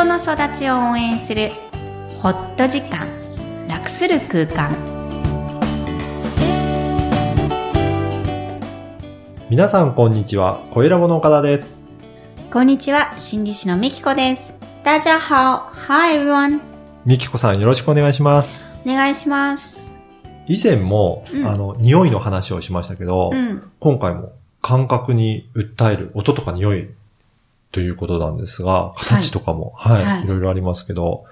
人の育ちを応援するホット時間楽する空間。皆さんこんにちは。小ラボの岡田です。こんにちは心理師のみきこです。大家好。Hi everyone みきこさんよろしくお願いします。お願いします。以前も、うん。あの、匂いの話をしましたけど、うん。今回も感覚に訴える音とか匂いということなんですが、形とかも、はい、はいい、ろいろありますけど、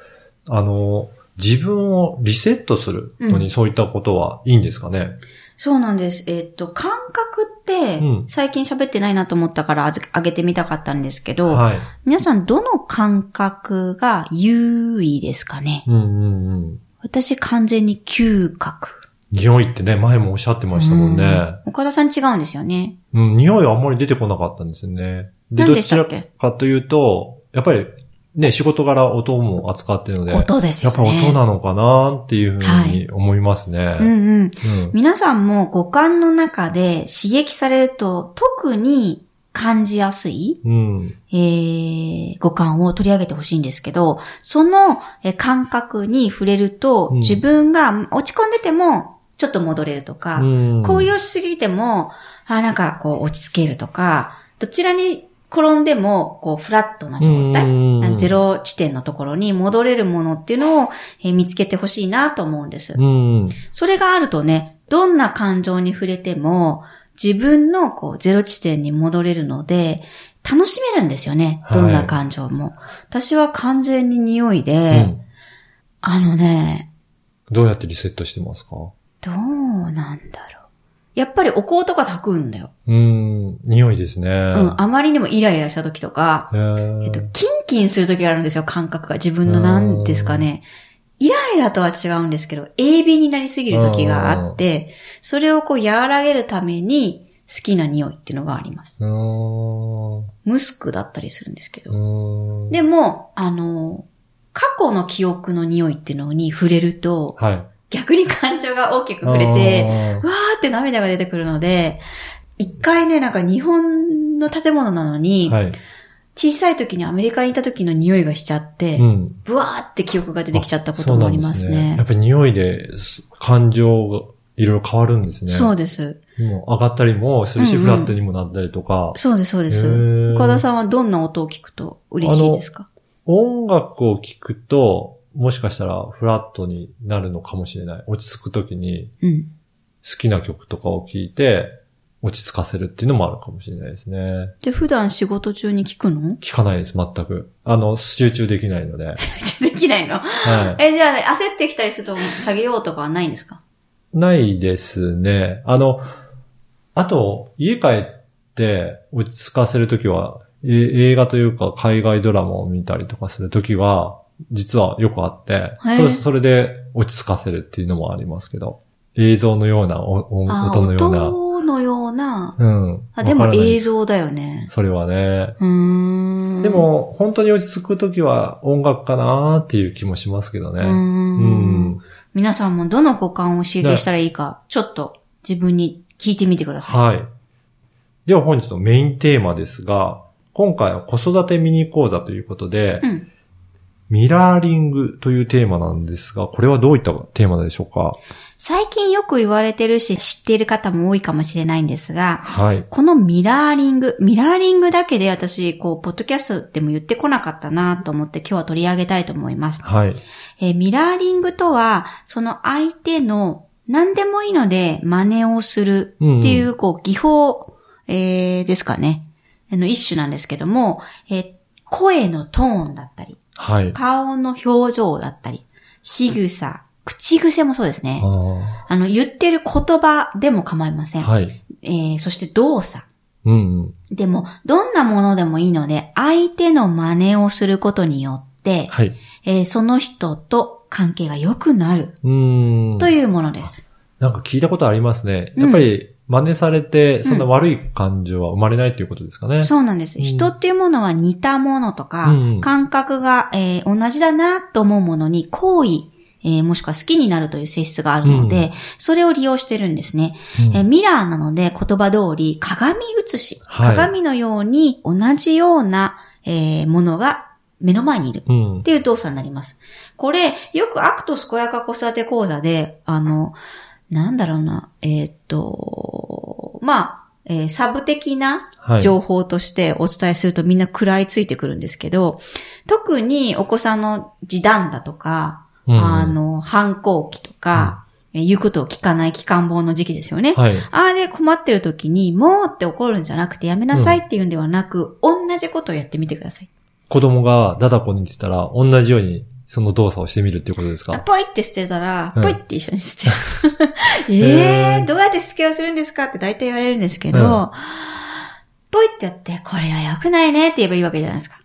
あの、自分をリセットするのうんにそういったことはいいんですかね、そうなんです。えっと、感覚ってうん、最近喋ってないなと思ったからあげてみたかったんですけど、はい。皆さんどの感覚が優位ですかね？うんうんうん。私完全に嗅覚。匂いってね、前もおっしゃってましたもんね。うん岡田さん違うんですよね。うん、匂いはあんまり出てこなかったんですよね。で、どちらかというと、やっぱりね、仕事柄音も扱ってるので、音ですやっよね。ぱ音なのかなっていうふうはに思いますね。うんうん。うん皆さんも五感の中で刺激されると特に感じやすい、うん。えー、五感を取り上げてほしいんですけど、そのえー感覚に触れると、うん自分が落ち込んでてもちょっと戻れるとか、うん高揚しすぎても、あ、なんかこう落ち着けるとか、どちらに転んでも、こうフラットな状態、ゼロ地点のところに戻れるものっていうのを、えー見つけてほしいなと思うんです。うん。それがあるとね、どんな感情に触れても、自分のこうゼロ地点に戻れるので、楽しめるんですよね。はいどんな感情も。私は完全に匂いうで、んあのね、どうやってリセットしてますか？どうなんだろう。やっぱりお香とか炊くんだよ。うん。匂いですね。うん、あまりにもイライラした時とか、えっと、キンキンする時があるんですよ、感覚が。自分の何ですかね。イライラとは違うんですけど、鋭敏になりすぎる時があって、それをこう和らげるために好きな匂いっていうのがあります。ムスクだったりするんですけど。うん。でも、あの、過去の記憶の匂いっていうのに触れると、はい。逆に感情が大きく触れて、わーって涙が出てくるので、一回ね、なんか日本の建物なのに、はい。小さい時にアメリカにいた時の匂いがしちゃって、うん。ブワーって記憶が出てきちゃったこともありますそうなんでね。やっぱり匂いです感情がいろいろ変わるんですね。そうです。もう上がったりもするし、うんうんフラットにもなったりとか。そうです、そうでへす。ー岡田さんはどんな音を聞くと嬉しいですか？音楽を聴くと、もしかしたらフラットになるのかもしれない。落ち着くときにうん。好きな曲とかを聴いて、落ち着かせるっていうのもあるかもしれないですね。で、普段仕事中に聞くの？聞かないです、全く。あの、集中できないので。できないの？はい。え、じゃあね、焦ってきたりすると下げようとかはないんですか？ないですね。あの、あと、家帰って落ち着かせるときは、え映画というか海外ドラマを見たりとかするときは、実はよくあって、へそれそれで落ち着かせるっていうのもありますけど、映像のような、お音のような。音のような。うん。あ、でも映像だよね。それはね。うーん。で、も、本当に落ち着くときは音楽かなーっていう気もしますけどね。うー。うんん。皆さんもどの五感を刺激したらいいか、ちょっと自分に聞いてみてください。はい。では本日のメインテーマですが、今回は子育てミニ講座ということで、うん。ミラーリングというテーマなんですが、これはどういったテーマでしょうか？最近よく言われてるし、知っている方も多いかもしれないんですが、はい。このミラーリング、ミラーリングだけで私、こう、ポッドキャストでも言ってこなかったなと思って今日は取り上げたいと思います。はい。えーミラーリングとは、その相手の何でもいいので真似をするっていう、こう、技法、えーですかね。あの、一種なんですけども、えー声のトーンだったり、はい。顔の表情だったり、仕草、口癖もそうですね。ああの、言ってる言葉でも構いません。ーはい。えーそして動作。うんうん。でも、どんなものでもいいので、相手の真似をすることによって、はい。えーその人と関係が良くなるうーん。というものです。なんか聞いたことありますね。うんやっぱり真似されて、そんな悪い感情は生まれないっていうことですかね。そうなんです。うん人っていうものは似たものとか、うんうん感覚が、えー同じだなと思うものに好意、えーもしくは好きになるという性質があるので、うんそれを利用してるんですね。うんえーミラーなので言葉通り鏡写し、はい鏡のように同じような、えーものが目の前にいる。うんっ。ていう動作になります。これ、よくアクト健やか子育て講座で、あの、なんだろうな、えーっと、まあ、えーサブ的なはい。情報としてお伝えするとみんな食らいついてくるんですけど、特にお子さんの地団駄とか、うんあ、の、反抗期とか、えー言うことを聞かないきかん坊の時期ですよね。はい。ああで困ってる時に、もうって怒るんじゃなくてやめなさいっていうんではなく、同じことをやってみてください。子供がダダこに似てたら、同じようにその動作をしてみるっていうことですか？あポイって捨てたら、うんポイって一緒に捨てる。えへーー、どうやってしつけをするんですかって大体言われるんですけど、うんポイってやって、これは良くないねって言えばいいわけじゃないですか。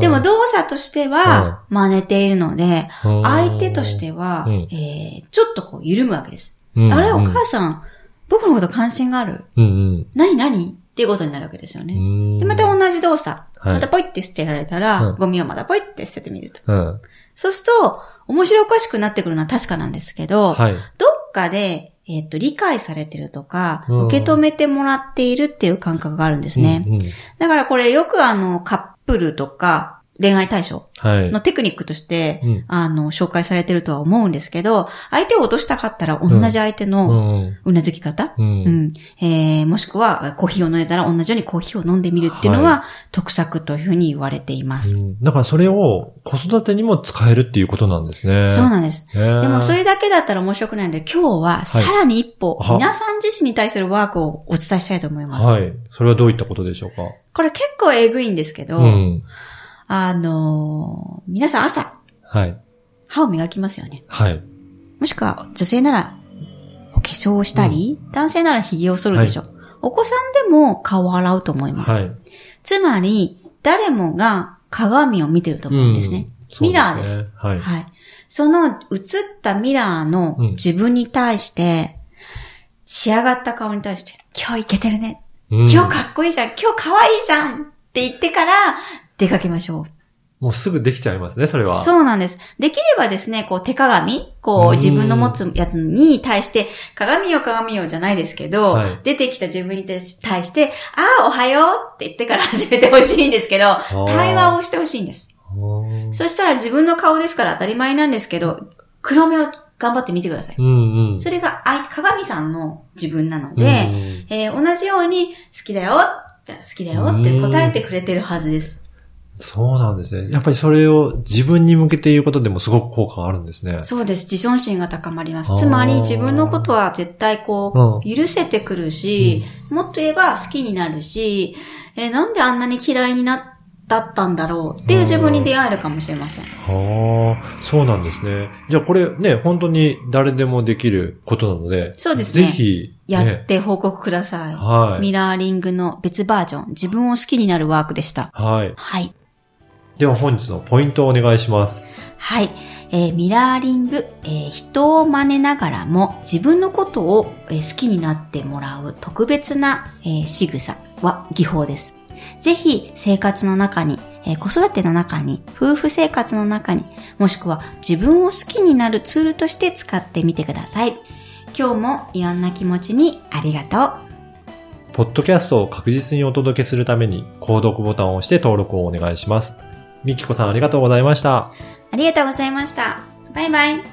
でも動作としては真似ているので、うん、相手としては、うんえー、ちょっとこう緩むわけです。うん、あれ、おうん母さん、僕のこと関心がある？うん何何？っていうことになるわけですよね。うん。で、また同じ動作。はいまたポイって捨てられたら、うんゴミをまたポイって捨ててみると。うん。そうすると、面白おかしくなってくるのは確かなんですけど、はい。どっかで、えっ、と、理解されてるとか、うん受け止めてもらっているっていう感覚があるんですね。うんうんだからこれよくあの、カップルとか、恋愛対象はい。のテクニックとして、うんあの、紹介されてるとは思うんですけど、相手を落としたかったら同じ相手うのん。うなずき方、う。うんんえーもしくはコーヒーを飲んでたら同じようにコーヒーを飲んでみるっていうのは、は得策というふうに言われています。うんだからそれを子育てにも使えるっていうことなんですね。そうなんです。でもそれだけだったら面白くないので、今日はさらに一歩、はい皆さん自身に対するワークをお伝えしたいと思います。はい。それはどういったことでしょうか？これ結構えぐいんですけど、うん。あのー皆さん朝、はい。歯を磨きますよね。はい。もしくは女性ならお化粧をしたり、男性なら髭を剃るでしょう。お子さんでも顔を洗うと思います。はい。つまり、誰もが鏡を見てると思うんですね。うんミラーです。はい。はい。その映ったミラーのうん自分に対して、仕上がった顔に対して、今日いけてるね。うん今日かっこいいじゃん。今日かわいいじゃんって言ってから出かけましょもうすぐできちゃいますね、それう。は。そうなんです。できればですね、こう手鏡こうんう自分の持つやつに対して、鏡よ鏡よじゃないですけど、はい出てきた自分に対して、ああ、おはようって言ってから始めてほしいんですけど、対話をしてほしいんです。をそしたら自分の顔ですから当たり前なんですけど、黒目を頑張って見てください。うんうん。それが相手、鏡さんの自分なのうんで、えー同じように好きだよ、好きだよって答えてくれてるはずです。そうなんですね。やっぱりそれを自分に向けて言うことでもすごく効果があるんですね。そうです。自尊心が高まります。つまり自分のことは絶対こう、許せてくるし、もっと言えば好きになるし、えーなんであんなに嫌いになったったんだろうっていう自分に出会えるかもしれません。はあ、そうなんですね。じゃあこれね、本当に誰でもできることなので、そうですねぜひ、やね、って報告ください。はい。ミラーリングの別バージョン、自分を好きになるワークでした。はい。はい。では本日のポイントをお願いします。はい。えーミラーリング、えー人を真似ながらも自分のことを、えー好きになってもらう特別な、えー仕草は技法です。ぜひ生活の中に、えー子育ての中に、夫婦生活の中に、もしくは自分を好きになるツールとして使ってみてください。今日もいろんな気持ちにありがとう。ポッドキャストを確実にお届けするために、購読ボタンを押して登録をお願いします。みきこさんありがとうございました。ありがとうございました。バイバイ。